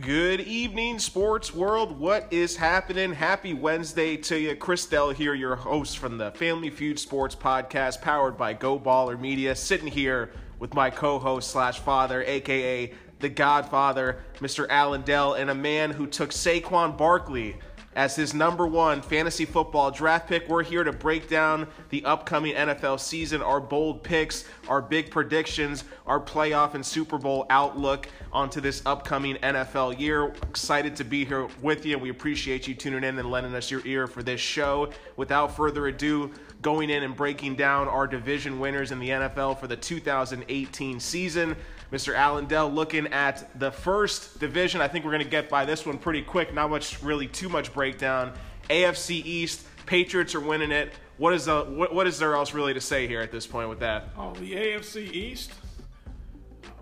Good evening, sports world. What is happening? Happy Wednesday to you. Chris Dell here, your host from the Family Feud Sports Podcast, powered by Go Baller Media. Sitting here with my co-host slash father, aka the Godfather, Mr. Allen Dell, and a man who took Saquon Barkley as his number one fantasy football draft pick. We're here to break down the upcoming NFL season, our bold picks, our big predictions, our playoff and Super Bowl outlook onto this upcoming NFL year. Excited to be here with you. And we appreciate you tuning in and lending us your ear for this show. Without further ado, going in and breaking down our division winners in the NFL for the 2018 season. Mr. Allen Dell looking at the first division. I think we're going to get by this one pretty quick. Not much, really, too much breakdown. AFC East, Patriots are winning it. What is the, what, what is there else really to say here at this point with that? Oh, the AFC East.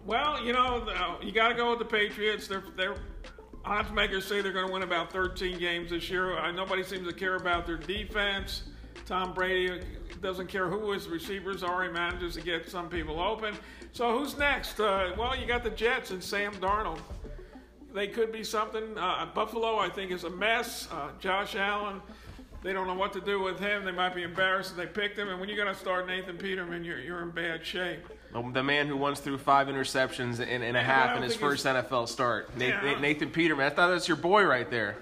Well, you know, you got to go with the Patriots. They're they're odds makers say they're going to win about 13 games this year. Uh, nobody seems to care about their defense. Tom Brady doesn't care who his receivers are. He manages to get some people open. So who's next? Uh, well, you got the Jets and Sam Darnold. They could be something. Uh, Buffalo, I think, is a mess. Uh, Josh Allen, they don't know what to do with him. They might be embarrassed that they picked him. And when you're going to start Nathan Peterman, you're, you're in bad shape. The man who once threw five interceptions in, in a half in his first NFL start. Nathan, yeah. Nathan Peterman. I thought that's your boy right there.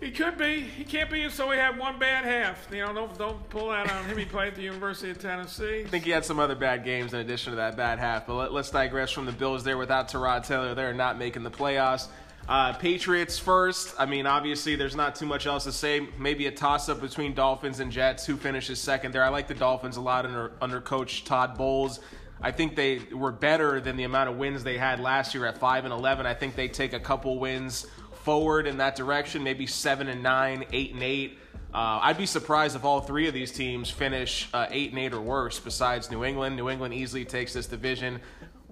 He could be. He can't be. So we have one bad half. You know, don't don't pull that on him. He played at the University of Tennessee. I think he had some other bad games in addition to that bad half. But let, us digress from the Bills there. Without Tyrod Taylor, they're not making the playoffs. Uh, Patriots first. I mean, obviously, there's not too much else to say. Maybe a toss up between Dolphins and Jets. Who finishes second there? I like the Dolphins a lot under under Coach Todd Bowles. I think they were better than the amount of wins they had last year at five and eleven. I think they take a couple wins forward in that direction, maybe seven and nine, eight and eight. Uh, I'd be surprised if all three of these teams finish uh, eight and eight or worse. Besides New England, New England easily takes this division.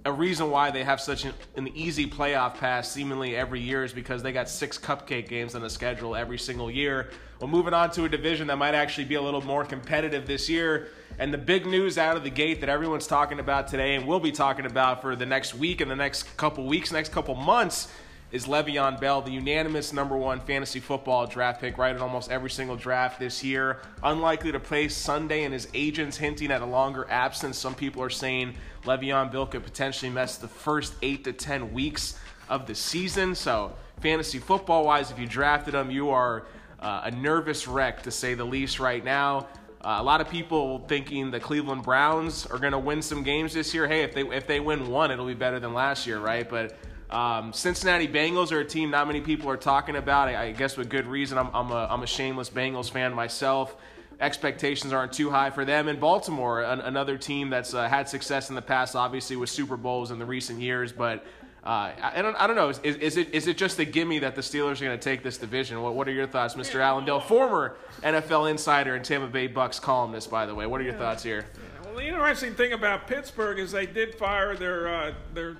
A reason why they have such an, an easy playoff pass seemingly every year is because they got six cupcake games on the schedule every single year. Well, moving on to a division that might actually be a little more competitive this year. And the big news out of the gate that everyone's talking about today and we will be talking about for the next week and the next couple weeks, next couple months is Le'Veon Bell, the unanimous number one fantasy football draft pick, right in almost every single draft this year. Unlikely to play Sunday, and his agents hinting at a longer absence. Some people are saying Le'Veon Bell could potentially miss the first eight to ten weeks of the season. So, fantasy football wise, if you drafted him, you are uh, a nervous wreck to say the least right now. Uh, a lot of people thinking the Cleveland Browns are going to win some games this year. Hey, if they if they win one, it'll be better than last year, right? But um, Cincinnati Bengals are a team not many people are talking about. I, I guess with good reason. I'm, I'm, a, I'm a shameless Bengals fan myself. Expectations aren't too high for them. And Baltimore, an, another team that's uh, had success in the past, obviously with Super Bowls in the recent years. But uh, I, don't, I don't know. Is, is, it, is it just a gimme that the Steelers are going to take this division? What, what are your thoughts, Mr. Allen Dell, former NFL insider and Tampa Bay Bucks columnist, by the way? What are your yeah. thoughts here? Well, the interesting thing about Pittsburgh is they did fire their uh, their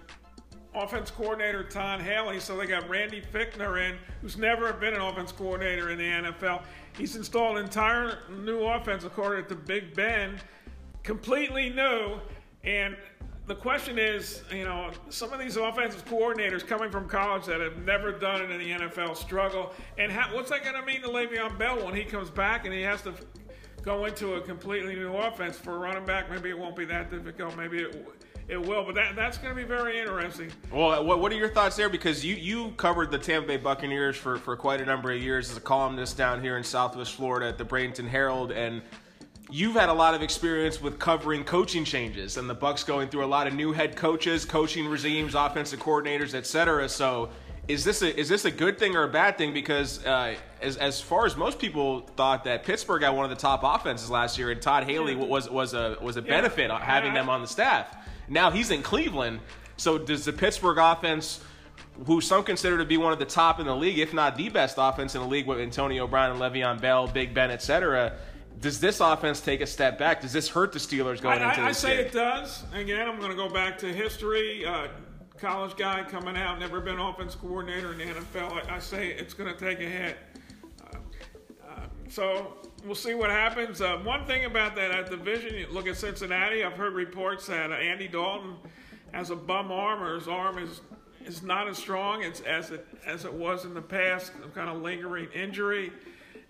offense coordinator Todd Haley. So they got Randy Fichtner in, who's never been an offense coordinator in the NFL. He's installed an entire new offense according to Big Ben, completely new. And the question is, you know, some of these offensive coordinators coming from college that have never done it in the NFL struggle. And how, what's that going to mean to Le'Veon Bell when he comes back and he has to go into a completely new offense for a running back? Maybe it won't be that difficult. Maybe it it will, but that, that's going to be very interesting. Well, what, what are your thoughts there? Because you, you covered the Tampa Bay Buccaneers for, for quite a number of years as a columnist down here in Southwest Florida at the Bradenton Herald, and you've had a lot of experience with covering coaching changes and the Bucks going through a lot of new head coaches, coaching regimes, offensive coordinators, etc. So, is this a is this a good thing or a bad thing? Because uh, as as far as most people thought that Pittsburgh had one of the top offenses last year, and Todd Haley was was a was a benefit yeah. having them on the staff. Now he's in Cleveland. So does the Pittsburgh offense, who some consider to be one of the top in the league, if not the best offense in the league with Antonio Brown and Le'Veon Bell, Big Ben, etc., does this offense take a step back? Does this hurt the Steelers going I, into I, this I say game? it does. Again, I'm going to go back to history. Uh, college guy coming out, never been offense coordinator in the NFL. I, I say it's going to take a hit. Uh, uh, so we'll see what happens. Uh, one thing about that, that division, look at Cincinnati. I've heard reports that uh, Andy Dalton has a bum arm, or his arm is is not as strong as, as it as it was in the past. Some kind of lingering injury,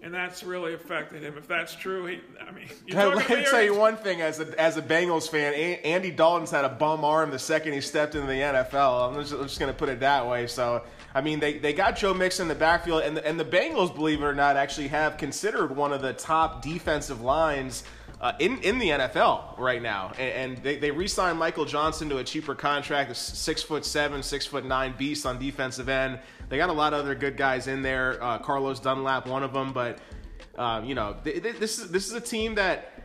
and that's really affected him. If that's true, he. I mean, let me tell you one thing: as a as a Bengals fan, Andy Dalton's had a bum arm the second he stepped into the NFL. I'm just, I'm just going to put it that way. So. I mean, they, they got Joe Mixon in the backfield, and the, and the Bengals, believe it or not, actually have considered one of the top defensive lines uh, in in the NFL right now, and, and they, they re-signed Michael Johnson to a cheaper contract, a six foot seven, six foot nine beast on defensive end. They got a lot of other good guys in there. Uh, Carlos Dunlap, one of them, but uh, you know th- th- this is this is a team that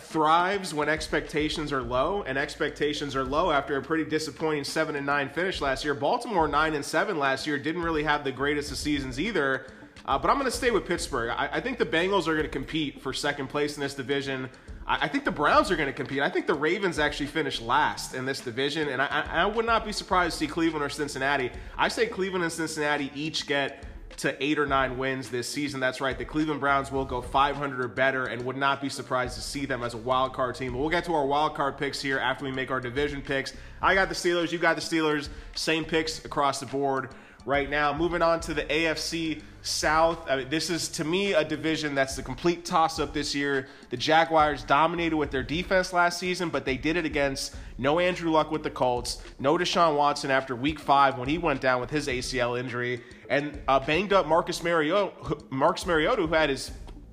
thrives when expectations are low, and expectations are low after a pretty disappointing seven and nine finish last year. Baltimore nine and seven last year didn't really have the greatest of seasons either. Uh, but I'm going to stay with Pittsburgh. I, I, think the Bengals are going to compete for second place in this division. I, I think the Browns are going to compete. I think the Ravens actually finished last in this division, and I, I would not be surprised to see Cleveland or Cincinnati. I say Cleveland and Cincinnati each get to eight or nine wins this season. That's right. The Cleveland Browns will go 500 or better and would not be surprised to see them as a wild card team. But we'll get to our wild card picks here after we make our division picks. I got the Steelers. You got the Steelers. Same picks across the board right now. Moving on to the AFC South. I mean, this is, to me, a division that's the complete toss up this year. The Jaguars dominated with their defense last season, but they did it against no Andrew Luck with the Colts, no Deshaun Watson after week five when he went down with his ACL injury, and uh, banged up Marcus Mariota, Marcus Mariota, who had his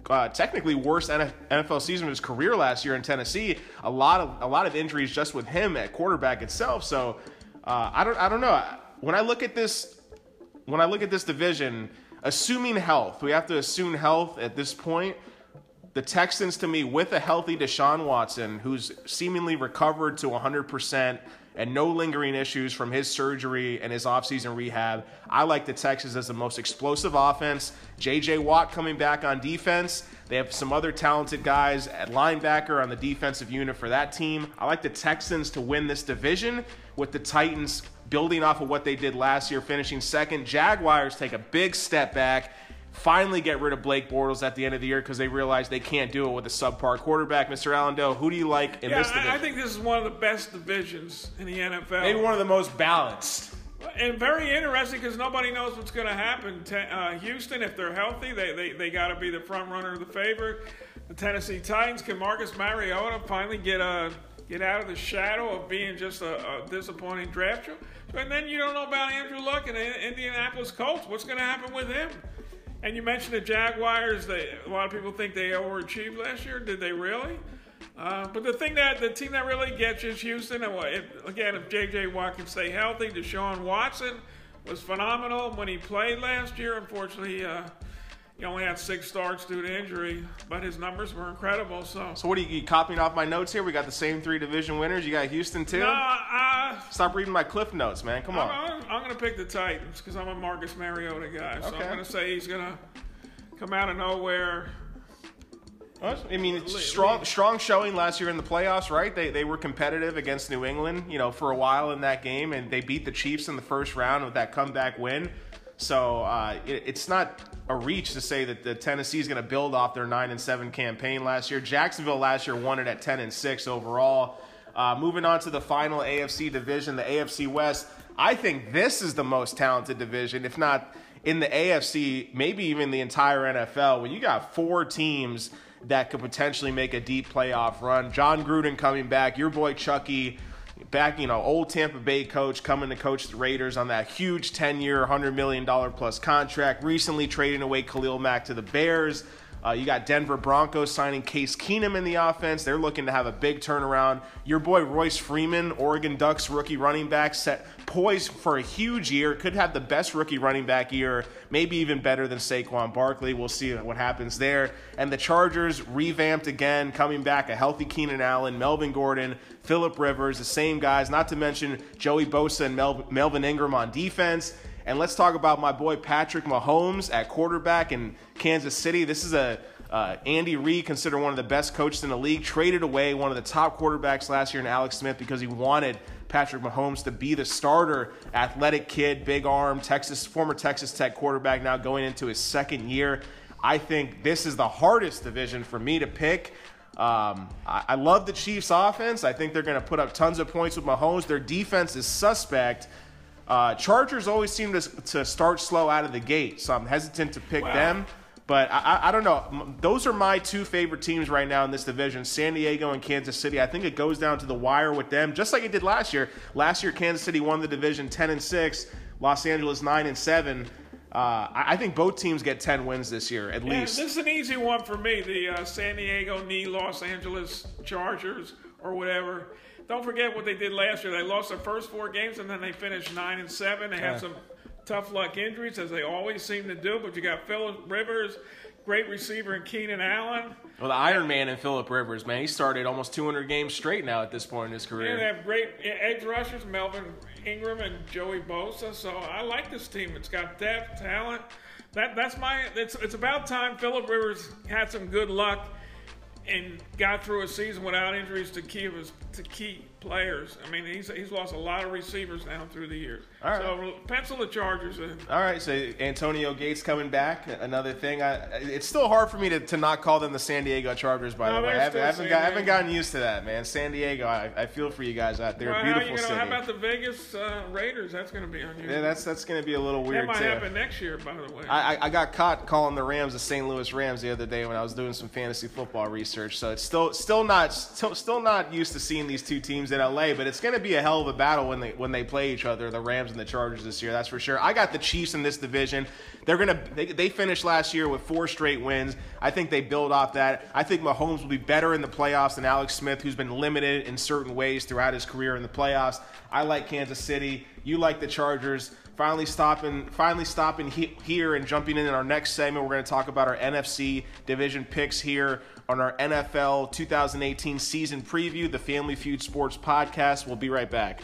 uh, technically worst NFL season of his career last year in Tennessee. A lot of a lot of injuries just with him at quarterback itself. So uh, I don't I don't know. When I look at this when I look at this division, assuming health, we have to assume health at this point. The Texans, to me, with a healthy Deshaun Watson, who's seemingly recovered to 100% and no lingering issues from his surgery and his offseason rehab, I like the Texans as the most explosive offense. J.J. Watt coming back on defense. They have some other talented guys at linebacker on the defensive unit for that team. I like the Texans to win this division with the Titans building off of what they did last year, finishing second. Jaguars take a big step back, finally get rid of Blake Bortles at the end of the year because they realize they can't do it with a subpar quarterback. Mr. Allen Dell, who do you like in yeah, this division? I think this is one of the best divisions in the NFL. Maybe one of the most balanced. And very interesting because nobody knows what's going to happen. Uh, Houston, if they're healthy, they, they, they got to be the front runner, of the favorite. The Tennessee Titans, can Marcus Mariota finally get a get out of the shadow of being just a, a disappointing draft choice? And then you don't know about Andrew Luck and the Indianapolis Colts. What's going to happen with him? And you mentioned the Jaguars. They, a lot of people think they overachieved last year. Did they really? Uh, but the thing that the team that really gets you is Houston. And if, again, if J.J. Watt can stay healthy, Deshaun Watson was phenomenal when he played last year. Unfortunately, uh, he only had six starts due to injury, but his numbers were incredible. So, so what are you, you copying off my notes here? We got the same three division winners. You got Houston too. No, uh, stop reading my cliff notes, man. Come on. I'm, I'm, I'm going to pick the Titans because I'm a Marcus Mariota guy. So okay. I'm going to say he's going to come out of nowhere. I mean, strong strong showing last year in the playoffs, right? They they were competitive against New England, you know, for a while in that game, and they beat the Chiefs in the first round with that comeback win. So uh, it, it's not a reach to say that the Tennessee is going to build off their nine and seven campaign last year. Jacksonville last year won it at ten and six overall. Uh, moving on to the final AFC division, the AFC West. I think this is the most talented division, if not in the AFC, maybe even the entire NFL. When you got four teams that could potentially make a deep playoff run, Jon Gruden coming back, your boy Chucky back, you know, old Tampa Bay coach coming to coach the Raiders on that huge 10 year, $100 million plus contract, recently trading away Khalil Mack to the Bears. Uh, you got Denver Broncos signing Case Keenum in the offense. They're looking to have a big turnaround. Your boy Royce Freeman, Oregon Ducks rookie running back, set poised for a huge year. Could have the best rookie running back year, maybe even better than Saquon Barkley. We'll see what happens there. And the Chargers revamped again, coming back a healthy Keenan Allen, Melvin Gordon, Philip Rivers, the same guys. Not to mention Joey Bosa and Mel- Melvin Ingram on defense. And let's talk about my boy Patrick Mahomes at quarterback in Kansas City. This is a uh, Andy Reid, considered one of the best coaches in the league, traded away one of the top quarterbacks last year in Alex Smith because he wanted Patrick Mahomes to be the starter. Athletic kid, big arm, Texas former Texas Tech quarterback now going into his second year. I think this is the hardest division for me to pick. Um, I, I love the Chiefs' offense. I think they're going to put up tons of points with Mahomes. Their defense is suspect. Uh, Chargers always seem to, to start slow out of the gate, so I'm hesitant to pick Wow. them. But I, I, don't know. Those are my two favorite teams right now in this division San Diego and Kansas City. I think it goes down to the wire with them, just like it did last year. Last year, Kansas City won the division 10 and 6, Los Angeles 9 and 7. Uh, I, I think both teams get 10 wins this year, at Yeah, least. this is an easy one for me. The uh, San Diego knee Los Angeles Chargers or whatever. Don't forget what they did last year. They lost their first four games and then they finished nine and seven. They had some tough luck injuries as they always seem to do. But you got Philip Rivers, great receiver, and Keenan Allen. Well, the Iron Man and Philip Rivers, man, he started almost 200 games straight now at this point in his career. And they have great edge rushers, Melvin Ingram and Joey Bosa. So I like this team. It's got depth, talent. That that's my. It's it's about time Philip Rivers had some good luck and got through a season without injuries to of his to key players. I mean, he's he's lost a lot of receivers now through the years. All right. So pencil the Chargers in. All right, so Antonio Gates coming back. Another thing, I, it's still hard for me to, to not call them the San Diego Chargers. By No, the way, I haven't, I haven't, got, I haven't gotten used to that, man. San Diego, I, I feel for you guys out there. Well, how, Beautiful you gonna, city. how about the Vegas uh, Raiders? That's going to be unusual. yeah, that's that's going to be a little weird. that might too. happen next year, by the way. I, I- I got caught calling the Rams the St. Louis Rams the other day when I was doing some fantasy football research. So it's still still not still, still not used to seeing these two teams in LA, but it's going to be a hell of a battle when they when they play each other, the Rams and the Chargers this year. That's for sure. I got the Chiefs in this division. They're gonna they, they finished last year with four straight wins. I think they build off that. I think Mahomes will be better in the playoffs than Alex Smith, who's been limited in certain ways throughout his career in the playoffs. I like Kansas City. You like the Chargers. Finally stopping, finally stopping he, here and jumping in in our next segment. We're going to talk about our NFC division picks here on our NFL 2018 season preview, the Family Feud Sports Podcast. We'll be right back.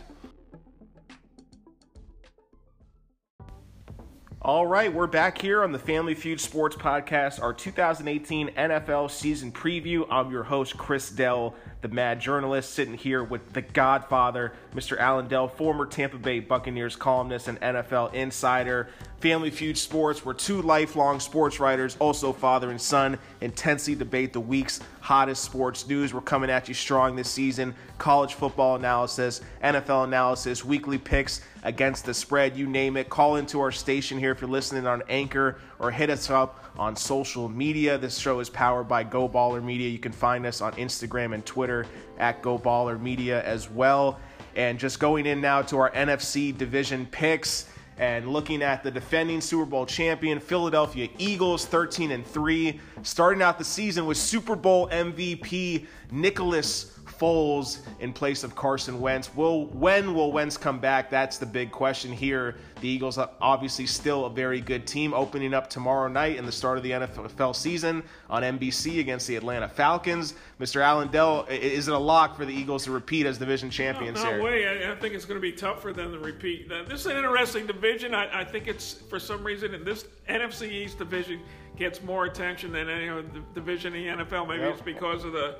All right, we're back here on the Family Feud Sports Podcast, our 2018 NFL season preview. I'm your host, Chris Dell, the mad journalist, sitting here with the godfather, Mr. Allen Dell, former Tampa Bay Buccaneers columnist and NFL insider. Family Feud Sports, we're two lifelong sports writers, also father and son, intensely debate the week's hottest sports news. We're coming at you strong this season. College football analysis, NFL analysis, weekly picks against the spread, you name it. Call into our station here if you're listening on Anchor or hit us up on social media. This show is powered by Go Baller Media. You can find us on Instagram and Twitter at Go Baller Media as well. And just going in now to our NFC division picks and looking at the defending Super Bowl champion Philadelphia Eagles 13 and 3 starting out the season with Super Bowl MVP Nicholas Foles in place of Carson Wentz. Will when will Wentz come back? That's the big question here. The Eagles are obviously still a very good team opening up tomorrow night in the start of the NFL season on NBC against the Atlanta Falcons. Mr. Allen Dell, is it a lock for the Eagles to repeat as division champions No here? way. I, I think it's going to be tough for them to repeat. This is an interesting division. I, I think it's for some reason in this NFC East division gets more attention than any other division in the NFL. Maybe Yep. it's because of the,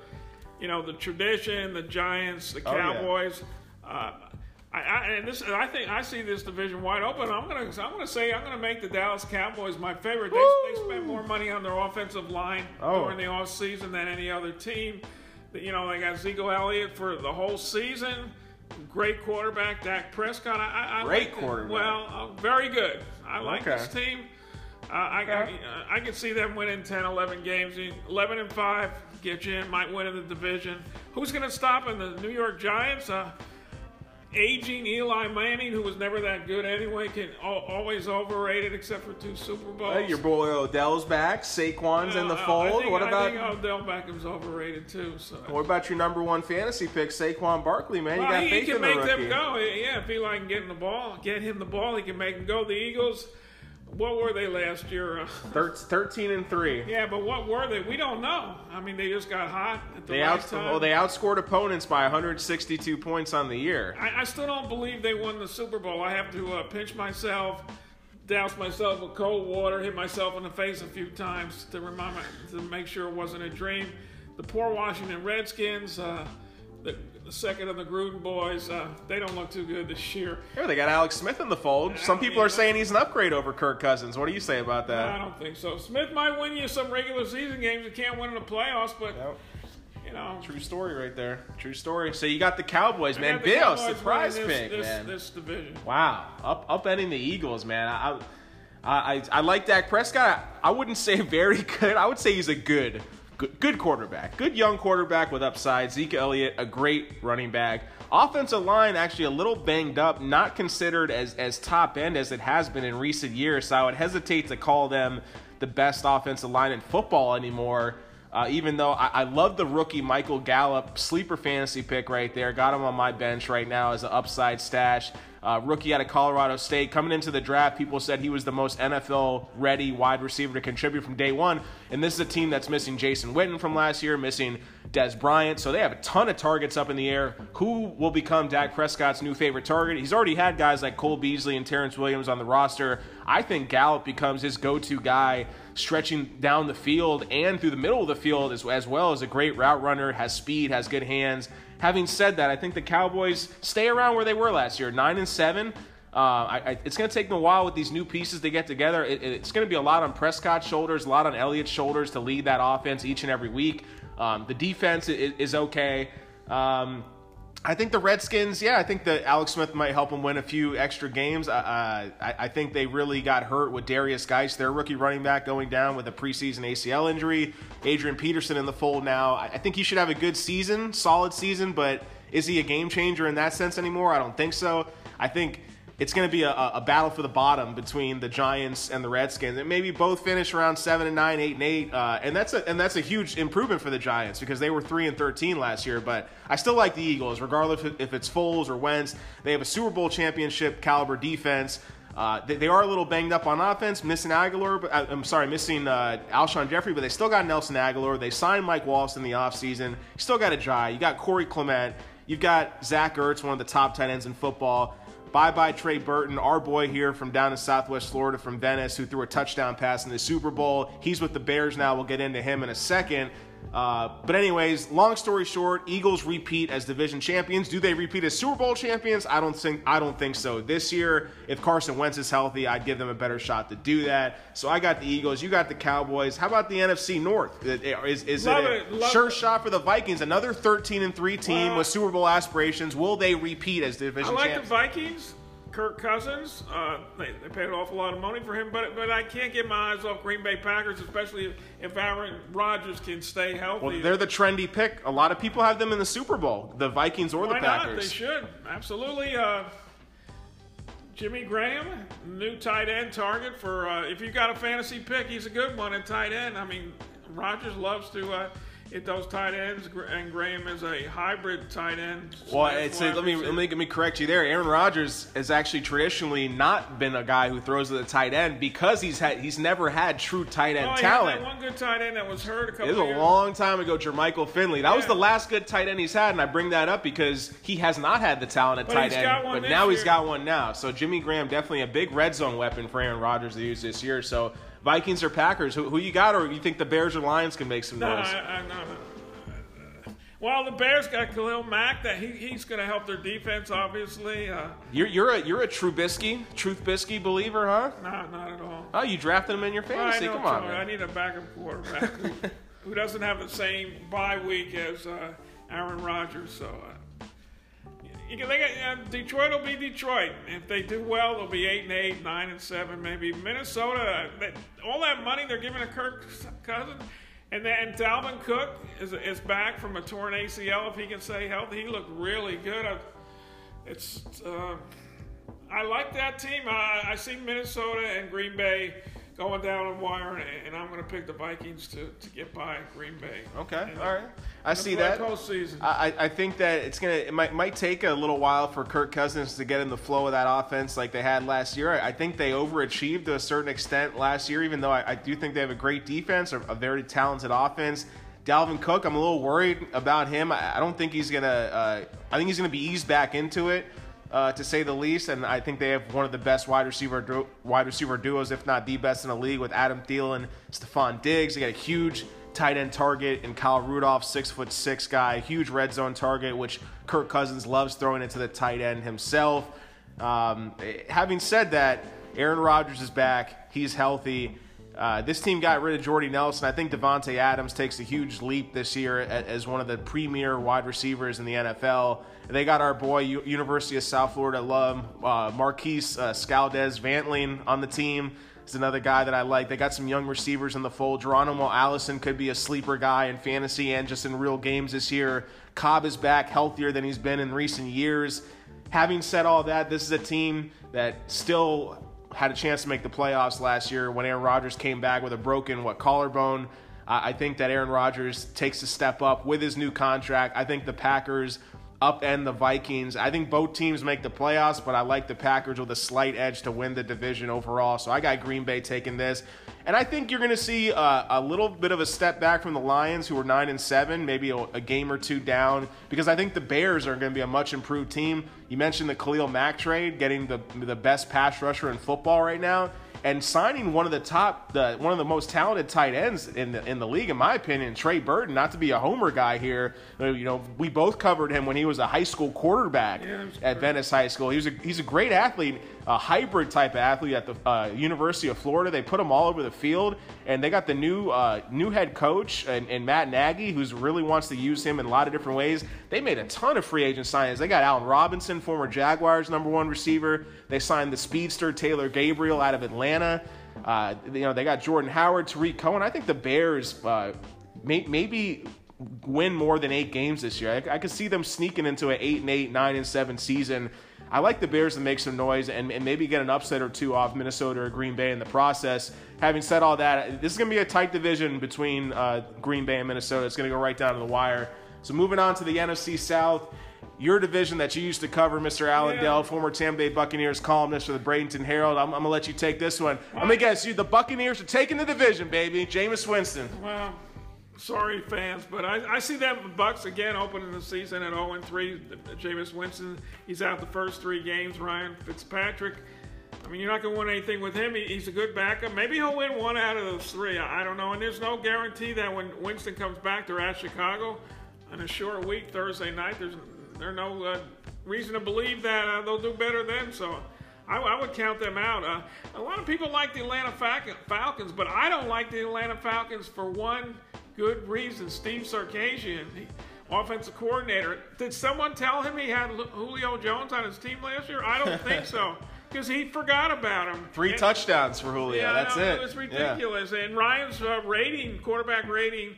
you know, the tradition, the Giants, the Cowboys. Oh, yeah. Uh, I, I, and this, I think I see this division wide open. I'm gonna, I'm gonna say I'm gonna make the Dallas Cowboys my favorite. They, they spend more money on their offensive line Oh. during the offseason than any other team. You know, they got Ezekiel Elliott for the whole season. Great quarterback, Dak Prescott. I, I Great like quarterback. Well, uh, very good. I like Okay. this team. Uh, I, Okay. I, I can see them winning 10, 11 games. 11 and 5, get you in, might win in the division. Who's going to stop in the New York Giants? Uh, aging Eli Manning, who was never that good anyway, can al- always overrated except for two Super Bowls. Uh, your boy Odell's back. Saquon's in the Uh, fold. think- what I about Odell Beckham's overrated too. So. what about your number one fantasy pick, Saquon Barkley? Man, you Well, got he, faith he can in the make rookie. them go. Yeah, if Eli can get him the ball, get him the ball, he can make them go. The Eagles, what were they last year? Uh, Thir- Thirteen and three. yeah, but what were they? We don't know. I mean, they just got hot at the They right out time. well, they outscored opponents by 162 points on the year. I, I still don't believe they won the Super Bowl. I have to uh, pinch myself, douse myself with cold water, hit myself in the face a few times to remind me, to make sure it wasn't a dream. The poor Washington Redskins, uh, the, the second of the Gruden boys, uh, they don't look too good this year. Yeah, they got Alex Smith in the fold. Some people are saying he's an upgrade over Kirk Cousins. What do you say about that? I don't think so. Smith might win you some regular season games. You can't win in the playoffs, but Yep. you know, True story right there. True story. So you got the Cowboys, man. Bill, surprise this, pick, this, man. This division. Wow, up upending the Eagles, man. I, I, I, I like Dak Prescott. I wouldn't say very good. I would say he's a good, good, good quarterback. Good young quarterback with upside. Zeke Elliott, a great running back. Offensive line actually a little banged up, not considered as as top end as it has been in recent years. So I would hesitate to call them the best offensive line in football anymore. Uh, even though I, I love the rookie Michael Gallup sleeper fantasy pick right there, got him on my bench right now as an upside stash. Uh, rookie out of Colorado State. Coming into the draft, people said he was the most NFL ready wide receiver to contribute from day one. And this is a team that's missing Jason Witten from last year, missing Dez Bryant. So they have a ton of targets up in the air. Who will become Dak Prescott's new favorite target? He's already had guys like Cole Beasley and Terrance Williams on the roster. I think Gallup becomes his go to guy stretching down the field and through the middle of the field as, as well as a great route runner, has speed, has good hands. Having said that, I think the Cowboys stay around where they were last year, nine and seven. Uh, I, I, it's going to take them a while with these new pieces to get together. It, it's going to be a lot on Prescott's shoulders, a lot on Elliott's shoulders to lead that offense each and every week. Um, the defense is, is okay. Um, I think the Redskins, yeah, I think that Alex Smith might help them win a few extra games. Uh, I, I think they really got hurt with Derrius Guice, their rookie running back, going down with a preseason ACL injury. Adrian Peterson in the fold now. I, I think he should have a good season, solid season, but is he a game changer in that sense anymore? I don't think so. I think it's going to be a, a, battle for the bottom between the Giants and the Redskins. And maybe both finish around seven and nine, eight and eight, uh, and that's a and that's a huge improvement for the Giants because they were three and thirteen last year. But I still like the Eagles, regardless if it's Foles or Wentz. They have a Super Bowl championship caliber defense. Uh, they, they, are a little banged up on offense, missing Agholor, but uh, I'm sorry, missing uh, Alshon Jeffery, but they still got Nelson Agholor. They signed Mike Wallace in the offseason. Still got Ajayi. You got Corey Clement. You've got Zach Ertz, one of the top tight ends in football. Bye bye, Trey Burton, our boy here from down in Southwest Florida from Venice, who threw a touchdown pass in the Super Bowl. He's with the Bears now. We'll get into him in a second. Uh, but, anyways, long story short, Eagles repeat as division champions. Do they repeat as Super Bowl champions? I don't think. I don't think so. This year, if Carson Wentz is healthy, I'd give them a better shot to do that. So I got the Eagles. You got the Cowboys. How about the NFC North? Is, is it a it, sure it. shot for the Vikings? Another 13 and three team with Super Bowl aspirations. Will they repeat as division? I like champions? the Vikings. Kirk Cousins. Uh, they, they paid an awful lot of money for him, but but I can't get my eyes off Green Bay Packers, especially if, if Aaron Rodgers can stay healthy. Well, they're the trendy pick. A lot of people have them in the Super Bowl, the Vikings or Why the Packers. Not? They should absolutely. Uh, Jimmy Graham, new tight end target for uh, if you got a fantasy pick, he's a good one at tight end. I mean, Rodgers loves to hit those tight ends, and Graham is a hybrid tight end. Well, it's a, let me let me let me correct you there. Aaron Rodgers has actually traditionally not been a guy who throws to the tight end because he's had he's never had true tight end oh, talent. one good tight end that was hurt a couple. It was a years. long time ago, Jermichael Finley. That Yeah. was the last good tight end he's had, and I bring that up because he has not had the talent at But tight end, but now he's year. got one now. So Jimmy Graham definitely a big red zone weapon for Aaron Rodgers to use this year. So Vikings or Packers, who, who you got, or you think the Bears or Lions can make some No, noise? I, I, no, no. Well, the Bears got Khalil Mack. That he, he's going to help their defense, obviously. Uh, You're you're a you're a Trubisky, believer, huh? not not at all. Oh, you drafted him in your Well, I fantasy. know, Come on, I need a backup quarterback who, who doesn't have the same bye week as uh, Aaron Rodgers. So, uh, Detroit will be Detroit. If they do well, they'll be eight and eight, nine and seven, maybe. Minnesota, all that money they're giving to Kirk Cousins. And then Dalvin Cook is, is back from a torn ACL. If he can stay healthy, he looked really good. I, it's uh, I like that team. I, I see Minnesota and Green Bay going down a wire, and, and I'm going to pick the Vikings to, to get by Green Bay. Okay, And all right. I see that. Postseason. I, I think that it's gonna it might might take a little while for Kirk Cousins to get in the flow of that offense like they had last year. I, I think they overachieved to a certain extent last year, even though I, I do think they have a great defense, a, a very talented offense. Dalvin Cook, I'm a little worried about him. I, I don't think he's gonna. Uh, I think he's gonna be eased back into it, uh, to say the least. And I think they have one of the best wide receiver wide receiver duos, if not the best in the league, with Adam Thielen, Stefon Diggs. They got a huge tight end target in Kyle Rudolph, six foot six guy, huge red zone target, which Kirk Cousins loves throwing into the tight end himself. Um, having said that, Aaron Rodgers is back. He's healthy. Uh, this team got rid of Jordy Nelson. I think Davante Adams takes a huge leap this year as one of the premier wide receivers in the NFL. They got our boy, U- University of South Florida alum, uh, Marquise uh, Valdes-Scantling on the team. Is another guy that I like. They got some young receivers in the fold. Geronimo Allison could be a sleeper guy in fantasy and just in real games this year. Cobb is back healthier than he's been in recent years. Having said all that, this is a team that still had a chance to make the playoffs last year when Aaron Rodgers came back with a broken what collarbone. I think that Aaron Rodgers takes a step up with his new contract. I think the Packers upend the Vikings. I think both teams make the playoffs, but I like the Packers with a slight edge to win the division overall. So I got Green Bay taking this. And I think you're going to see a, a, little bit of a step back from the Lions, who are nine and seven, maybe a, a, game or two down, because I think the Bears are going to be a much improved team. You mentioned the Khalil Mack trade, getting the the best pass rusher in football right now and signing one of the top, the one of the most talented tight ends in the in the league, in my opinion, Trey Burton. Not to be a homer guy here, you know, we both covered him when he was a high school quarterback yeah, at Venice High School. He was a he's a great athlete, a hybrid type of athlete at the uh, University of Florida. They put him all over the field, and they got the new uh, new head coach and, and Matt Nagy, who's really wants to use him in a lot of different ways. They made a ton of free agent signings. They got Allen Robinson, former Jaguars number one receiver. They signed the speedster Taylor Gabriel out of Atlanta. Uh, you know, they got Jordan Howard, Tarik Cohen. I think the Bears uh, may, maybe win more than eight games this year. I, I could see them sneaking into an eight and eight, nine and seven season. I like the Bears to make some noise and, and, maybe get an upset or two off Minnesota or Green Bay in the process. Having said all that, this is going to be a tight division between uh, Green Bay and Minnesota. It's going to go right down to the wire. So moving on to the NFC South your division that you used to cover, Mr. Allen Dell, yeah. former Tampa Bay Buccaneers columnist for the Bradenton Herald. I'm, I'm going to let you take this one. I'm going to guess you. The Buccaneers are taking the division, baby. Jameis Winston. Well, sorry, fans, but I, I see that Bucks again opening the season at 0 3. Jameis Winston, he's out the first three games. Ryan Fitzpatrick. I mean, you're not going to win anything with him. He's a good backup. Maybe he'll win one out of those three. I don't know. And there's no guarantee that when Winston comes back, they're at Chicago on a short week, Thursday night. There's there's no uh, reason to believe that uh, they'll do better then. So I, I would count them out. Uh, a lot of people like the Atlanta Falcons, but I don't like the Atlanta Falcons for one good reason. Steve Sarkisian, offensive coordinator. Did someone tell him he had Julio Jones on his team last year? I don't think so. Because he forgot about him. Three and, touchdowns for Julio. Yeah, That's no, it. It was ridiculous. Yeah. And Ryan's uh, rating, quarterback rating,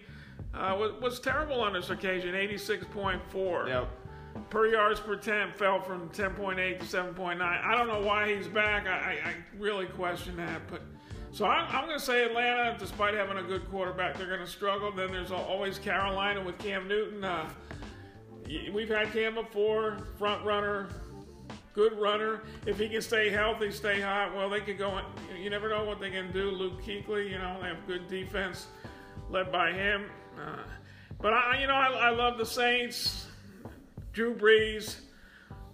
uh, was, was terrible on this occasion, 86.4. Yep per yards per attempt fell from 10.8 to 7.9. I don't know why he's back. I, I really question that. But so I'm, I'm going to say Atlanta, despite having a good quarterback, they're going to struggle. Then there's always Carolina with Cam Newton. Uh, we've had Cam before, front runner, good runner. If he can stay healthy, stay hot, well, they could go. You never know what they can do. Luke Kuechly, you know, they have good defense led by him. Uh, but I, you know, I, I love the Saints. Drew Brees,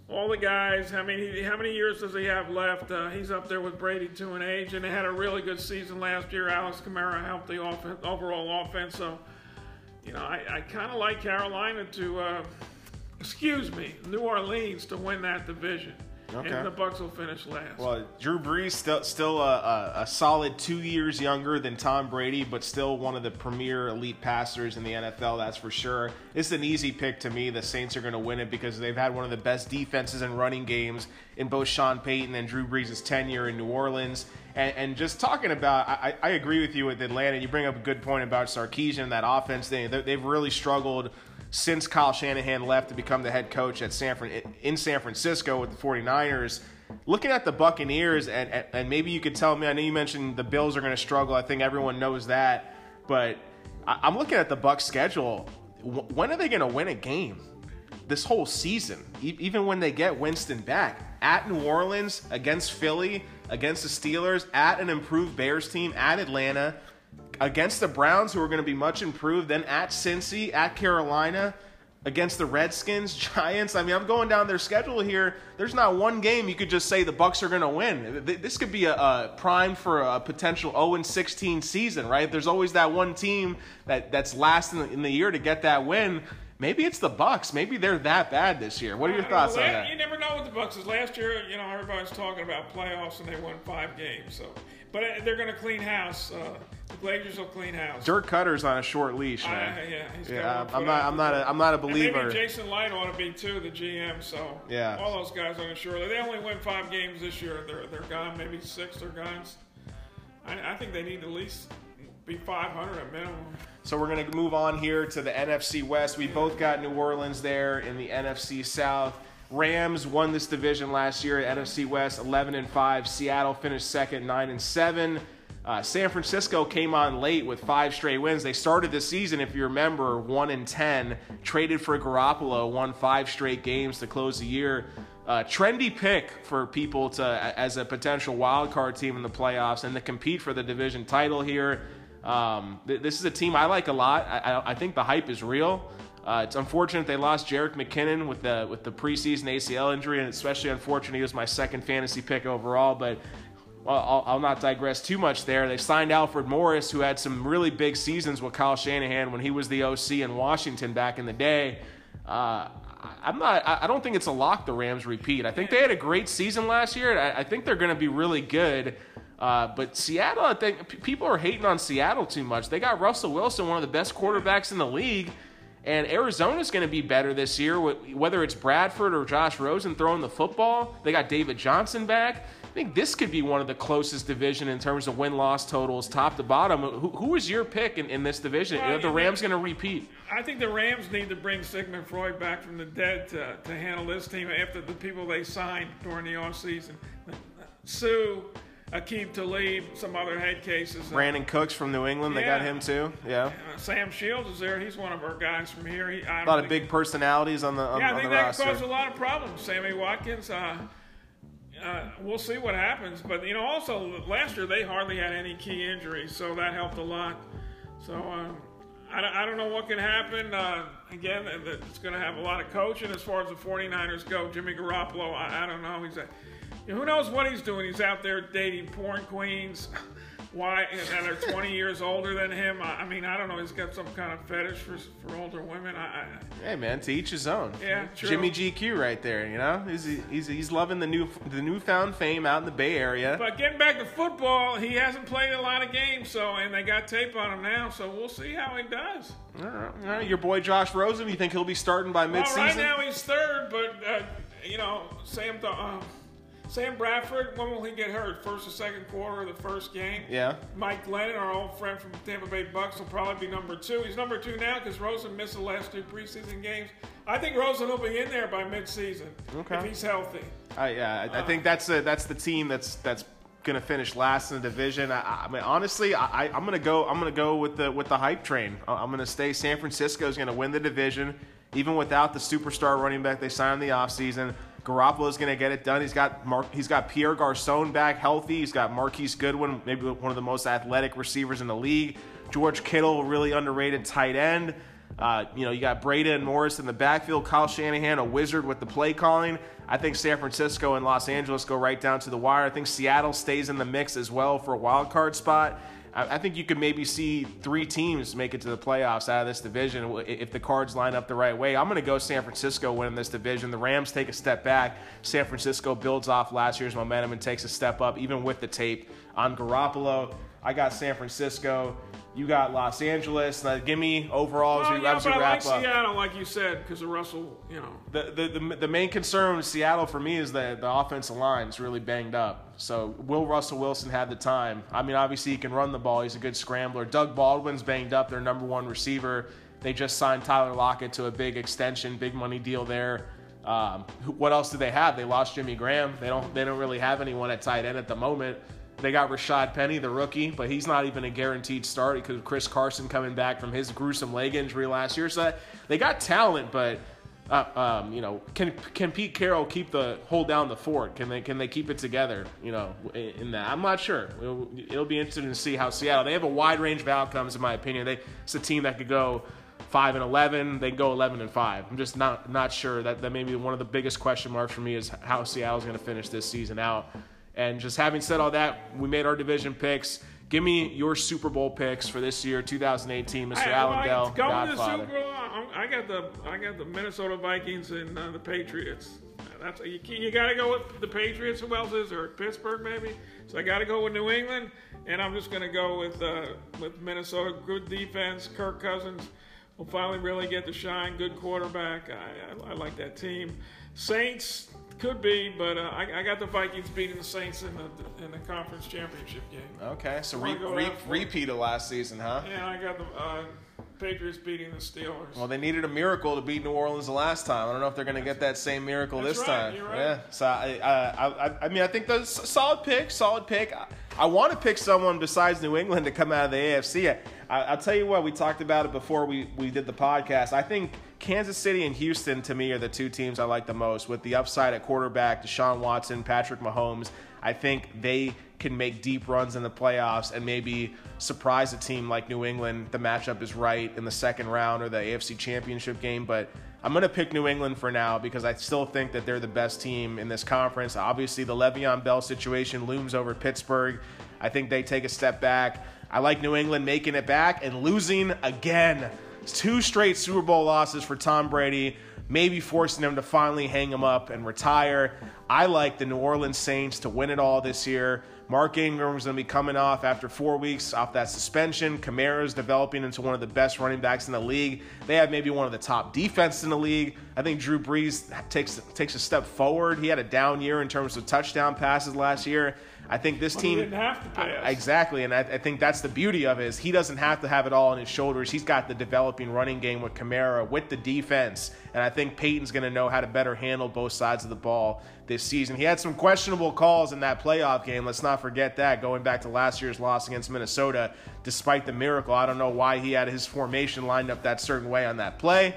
all the guys. I mean, how many years does he have left? Uh, he's up there with Brady to an age, and they had a really good season last year. Alex Kamara helped the off- overall offense. So, you know, I, I kind of like Carolina to, uh, excuse me, New Orleans to win that division. Okay. And the Bucks will finish last. Well, Drew Brees still still a, a, a, solid two years younger than Tom Brady, but still one of the premier elite passers in the NFL. That's for sure. It's an easy pick to me. The Saints are going to win it because they've had one of the best defenses and running games in both Sean Payton and Drew Brees' tenure in New Orleans. And, and just talking about, I, I, agree with you with Atlanta. You bring up a good point about Sarkisian and that offense. They, they've really struggled since Kyle Shanahan left to become the head coach at San Fran- in San Francisco with the 49ers. Looking at the Buccaneers, and, and, maybe you could tell me, I know you mentioned the Bills are going to struggle. I think everyone knows that. But I, am looking at the Bucs schedule. when are they going to win a game? This whole season, even when they get Winston back. At New Orleans, against Philly, against the Steelers, at an improved Bears team, at Atlanta against the Browns, who are going to be much improved, then at Cincy, at Carolina, against the Redskins, Giants. I mean, I'm going down their schedule here. There's not one game you could just say the Bucks are going to win. This could be a, a prime for a potential 0 16 season, right? There's always that one team that that's last in the, in the year to get that win. Maybe it's the Bucks. Maybe they're that bad this year. What are your thoughts mean, on that? You never know with the Bucks. 'cause last year, you know, everybody's talking about playoffs, and they won five games. So, but uh, they're going to clean house. Uh, the Glazers will clean house. Dirk Koetter's on a short leash, I, yeah, he's yeah. I'm not- I'm not a-. I'm not a And believer. maybe Jason Licht ought to be too, the GM. So Yeah. all those guys on the shore. They only win five games this year. They're they're gone. Maybe six. They're gone. I, I think they need to at least be 500 at minimum. So we're going to move on here to the NFC West. We both got New Orleans there in the NFC South. Rams won this division last year at NFC West 11 and 5. Seattle finished second 9 and 7. Uh, San Francisco came on late with five straight wins. They started the season, if you remember, 1 and 10, traded for Garoppolo, won five straight games to close the year. Uh, trendy pick for people to as a potential wild card team in the playoffs and to compete for the division title here. Um, th- this is a team I like a lot. I, I, I think the hype is real. Uh, it's unfortunate they lost Jerick McKinnon with the with the preseason ACL injury, and especially unfortunate he was my second fantasy pick overall. But well, I'll, I'll not digress too much there. They signed Alfred Morris, who had some really big seasons with Kyle Shanahan when he was the OC in Washington back in the day. Uh, I'm not. I don't think it's a lock. The Rams repeat. I think they had a great season last year. I, I think they're going to be really good. Uh, but Seattle, I think p- people are hating on Seattle too much. They got Russell Wilson, one of the best quarterbacks in the league, and Arizona's going to be better this year. wh- Whether it's Bradford or Josh Rosen throwing the football, they got David Johnson back. I think this could be one of the closest division in terms of win loss totals, top to bottom. Who, who is your pick in, in this division? Well, Are the Rams going to repeat? I think the Rams need to bring Sigmund Freud back from the dead to, to handle this team after the people they signed during the offseason. Suh, Aqib Talib, some other head cases. Uh, Brandin Cooks from New England, they got him too. Yeah, uh, Sam Shields is there. He's one of our guys from here. He, I a lot of big personalities on the on, Yeah, I think that roster. could cause a lot of problems. Sammy Watkins. Uh, uh, we'll see what happens, but you know, also last year they hardly had any key injuries, so that helped a lot. So um, I, I don't know what can happen. Uh, again, that it's going to have a lot of coaching as far as the 49ers go. Jimmy Garoppolo, I, I don't know. He's a, you know, who knows what he's doing? He's out there dating porn queens. Why? And they're 20 years older than him. I, I mean, I don't know. He's got some kind of fetish for for older women. I, I, Hey man, to each his own. Yeah, true. Jimmy GQ right there. You know, he's he's he's loving the new the newfound fame out in the Bay Area. But getting back to football, he hasn't played a lot of games, so and they got tape on him now, so we'll see how he does. All right, all right. Your boy Josh Rosen, you think he'll be starting by midseason? Well, right now he's third, but uh, you know Sam uh, Sam Bradford, when will he get hurt? First or second quarter of the first game? Yeah. Mike Glennon, our old friend from the Tampa Bay Bucks, will probably be number two. He's number two now because Rosen missed the last two preseason games. I think Rosen will be in there by midseason Okay. if he's healthy. I, yeah, I, I think that's a, that's the team that's that's gonna finish last in the division. I, I mean, honestly, I, I'm gonna go. I'm gonna go with the with the hype train. I'm gonna stay. San Francisco is gonna win the division, even without the superstar running back they signed in the offseason. Garoppolo is gonna get it done. He's got Mark. He's got Pierre Garcon back healthy. He's got Marquise Goodwin, maybe one of the most athletic receivers in the league. George Kittle, really underrated tight end. Uh, you know, you got Breida and Morris in the backfield. Kyle Shanahan, a wizard with the play calling. I think San Francisco and Los Angeles go right down to the wire. I think Seattle stays in the mix as well for a wild card spot. I, I think you could maybe see three teams make it to the playoffs out of this division if the cards line up the right way. I'm going to go San Francisco winning this division. The Rams take a step back. San Francisco builds off last year's momentum and takes a step up, even with the tape on Garoppolo. I got San Francisco. You got Los Angeles. Now, give me overall as we, yeah, as we but I wrap like up. Seattle, like you said, because of Russell. You know, The, the, the, the main concern with Seattle for me is that the offensive line is really banged up. So will Russell Wilson have the time? I mean, obviously he can run the ball. He's a good scrambler. Doug Baldwin's banged up. Their number one receiver. They just signed Tyler Lockett to a big extension, big money deal there. Um, what else do they have? They lost Jimmy Graham. They don't. They don't really have anyone at tight end at the moment. They got Rashaad Penny, the rookie, but he's not even a guaranteed start because Chris Carson coming back from his gruesome leg injury last year. So they got talent, but uh, um, you know, can can Pete Carroll keep the hold down the fort? Can they can they keep it together? You know, in, that I'm not sure. It'll, it'll be interesting to see how Seattle. They have a wide range of outcomes, in my opinion. They it's a team that could go five and eleven. They go eleven and five. I'm just not not sure. That that may be one of the biggest question marks for me is how Seattle's going to finish this season out. And just having said all that, we made our division picks. Give me your Super Bowl picks for this year, 2018, Mr. I, Allen I, going Godfather. to the Super Bowl, I, I got the I got the Minnesota Vikings and uh, the Patriots. That's you, you got to go with the Patriots. Who else is there? Pittsburgh maybe. So I got to go with New England, and I'm just going to go with uh, with Minnesota. Good defense. Kirk Cousins will finally really get to shine. Good quarterback. I, I, I like that team. Saints could be, but uh, I, I, got the Vikings beating the Saints in the in the conference championship game. Okay, so re- re- repeat of last season, huh? Yeah, I got the uh, Patriots beating the Steelers. Well, they needed a miracle to beat New Orleans the last time. I don't know if they're going to get that same miracle That's this right, time. right. Yeah. So I, I, I, I mean, I think that's a solid pick. Solid pick. I, I want to pick someone besides New England to come out of the AFC. I, I'll tell you what. We talked about it before we we did the podcast. I think Kansas City and Houston to me are the two teams I like the most. With the upside at quarterback, Deshaun Watson, Patrick Mahomes. I think they can make deep runs in the playoffs and maybe surprise a team like New England. The matchup is right in the second round or the AFC Championship game, but I'm going to pick New England for now because I still think that they're the best team in this conference. Obviously, the Le'Veon Bell situation looms over Pittsburgh. I think they take a step back. I like New England making it back and losing again. Two straight Super Bowl losses for Tom Brady, maybe forcing him to finally hang him up and retire. I like the New Orleans Saints to win it all this year. Mark Ingram Ingram's going to be coming off after four weeks off that suspension. Kamara's developing into one of the best running backs in the league. They have maybe one of the top defenses in the league. I think Drew Brees takes takes a step forward. He had a down year in terms of touchdown passes last year. I think this Well, team he didn't have to pass. I- exactly, and I, I think that's the beauty of it is he doesn't have to have it all on his shoulders. He's got the developing running game with Kamara, with the defense, and I think Payton's going to know how to better handle both sides of the ball this season. He had some questionable calls in that playoff game. Let's not forget that. Going back to last year's loss against Minnesota, despite the miracle, I don't know why he had his formation lined up that certain way on that play,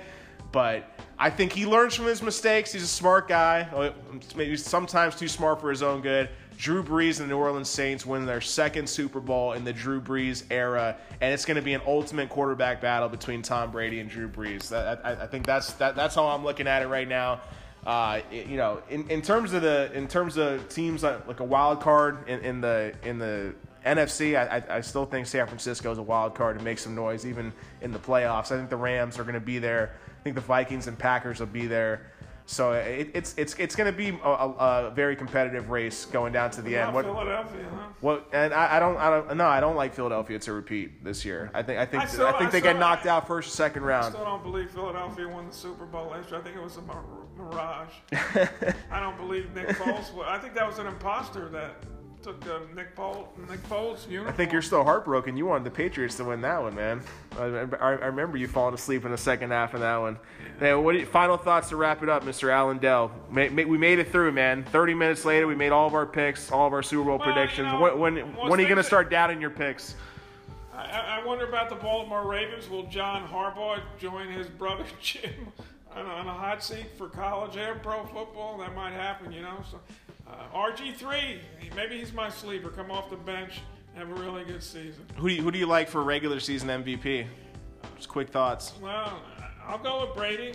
but. I think he learns from his mistakes. He's a smart guy, maybe sometimes too smart for his own good. Drew Brees and the New Orleans Saints win their second Super Bowl in the Drew Brees era, and it's going to be an ultimate quarterback battle between Tom Brady and Drew Brees. I, I, think that's that, that's how I'm looking at it right now. Uh, you know, in, in terms of the in terms of teams like, like a wild card in, in the in the NFC, I- I still think San Francisco is a wild card to make some noise even in the playoffs. I think the Rams are going to be there. I think the Vikings and Packers will be there. So it, it's it's it's going to be a, a, a very competitive race going down to the end. What, Philadelphia, huh? what, and I, I don't, I don't, no, I don't like Philadelphia to repeat this year. I think, I think, I I, think I they still- get knocked out first or second I round. still don't believe Philadelphia won the Super Bowl last year. I think it was a mirage. I don't believe Nick Foles. I think that was an imposter that took uh, Nick Foles, Nick Foles' uniform. I think you're still heartbroken. You wanted the Patriots to win that one, man. I, I, I remember you falling asleep in the second half of that one. Hey, what do you, final thoughts to wrap it up, Mr. Allen Dell? Ma- ma- we made it through, man. 30 minutes later, we made all of our picks, all of our Super Bowl Well, you predictions. know, when when, when are you going to start doubting your picks? I- I, I wonder about the Baltimore Ravens. Will John Harbaugh join his brother Jim on, on a hot seat for college and pro football? That might happen, you know. So uh, RG3, maybe he's my sleeper. Come off the bench, have a really good season. Who do you, who do you like for regular season MVP? Just quick thoughts. Well, I'll go with Brady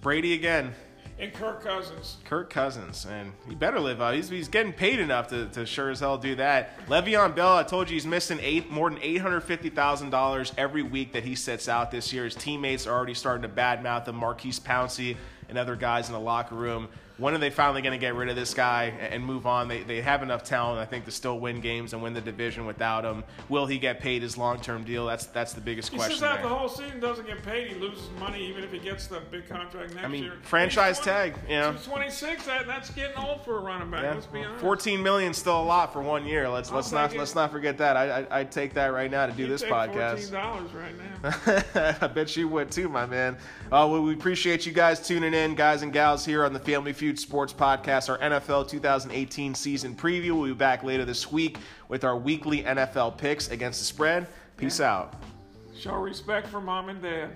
Brady again. and Kirk Cousins. Kirk Cousins, and he better live out. He's, he's getting paid enough to, to sure as hell do that. Le'Veon Bell, I told you he's missing eight more than eight hundred fifty thousand dollars every week that he sits out this year. His teammates are already starting to badmouth him. Maurkice Pouncey and other guys in the locker room. When are they finally going to get rid of this guy and move on? They, they have enough talent, I think, to still win games and win the division without him. Will he get paid his long term deal? That's that's the biggest He question. sits out the whole season, doesn't get paid. He loses money even if he gets the big contract next I mean, year. franchise 20 tag, you know. 26. That, that's getting old for a running back. Yeah, Let's be honest. fourteen million still a lot for one year. Let's I'll let's not it. let's not forget that. I, I I'd take that right now to do You'd this podcast. $14 right now. I bet you would too, my man. Uh, well, we appreciate you guys tuning in, guys and gals, here on the Family Feud Sports Podcast, our NFL 2018 season preview. We'll be back later this week with our weekly NFL picks against the spread. Peace out. Show respect for mom and dad.